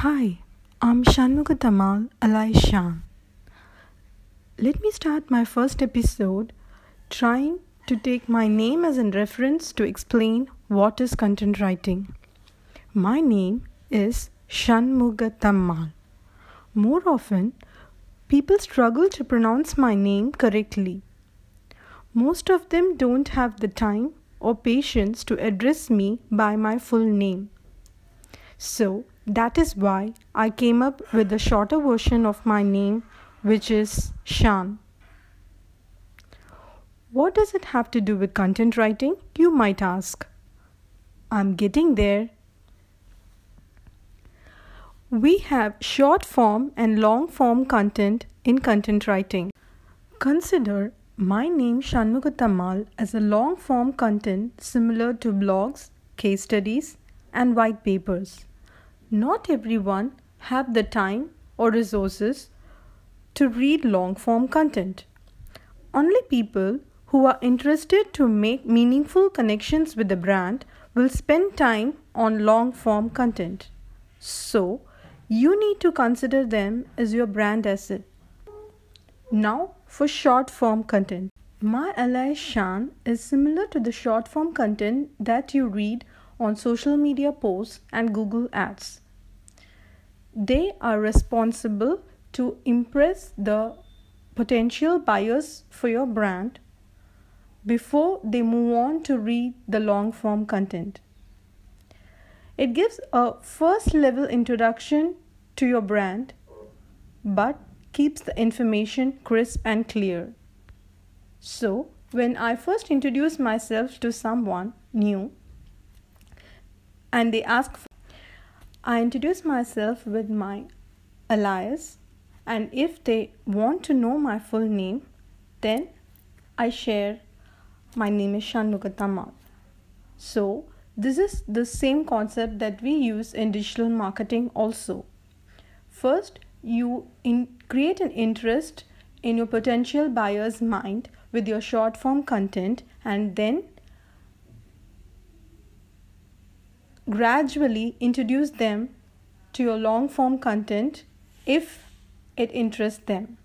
Hi, I'm Shanmuga Tamal alias Shan. Let me start my first episode trying to take my name as a reference to explain what is content writing. My name is Shanmuga Tamal. More often, people struggle to pronounce my name correctly. Most of them don't have the time or patience to address me by my full name. So, that is why I came up with the shorter version of my name, which is Shan. What does it have to do with content writing? You might ask. I'm getting there. We have short form and long form content in content writing. Consider my name Shanmugatamal as a long form content similar to blogs, case studies, and white papers not everyone have the time or resources to read long form content. Only people who are interested to make meaningful connections with the brand will spend time on long form content. So, you need to consider them as your brand asset. Now, for short form content. My ally Shan is similar to the short form content that you read on social media posts and Google Ads. They are responsible to impress the potential buyers for your brand before they move on to read the long form content. It gives a first level introduction to your brand but keeps the information crisp and clear. So, when I first introduce myself to someone new and they ask, for, I introduce myself with my alias, and if they want to know my full name, then I share my name is Shanmugatamal. So, this is the same concept that we use in digital marketing also. First, you create an interest in your potential buyer's mind with your short form content and then gradually introduce them to your long form content if it interests them.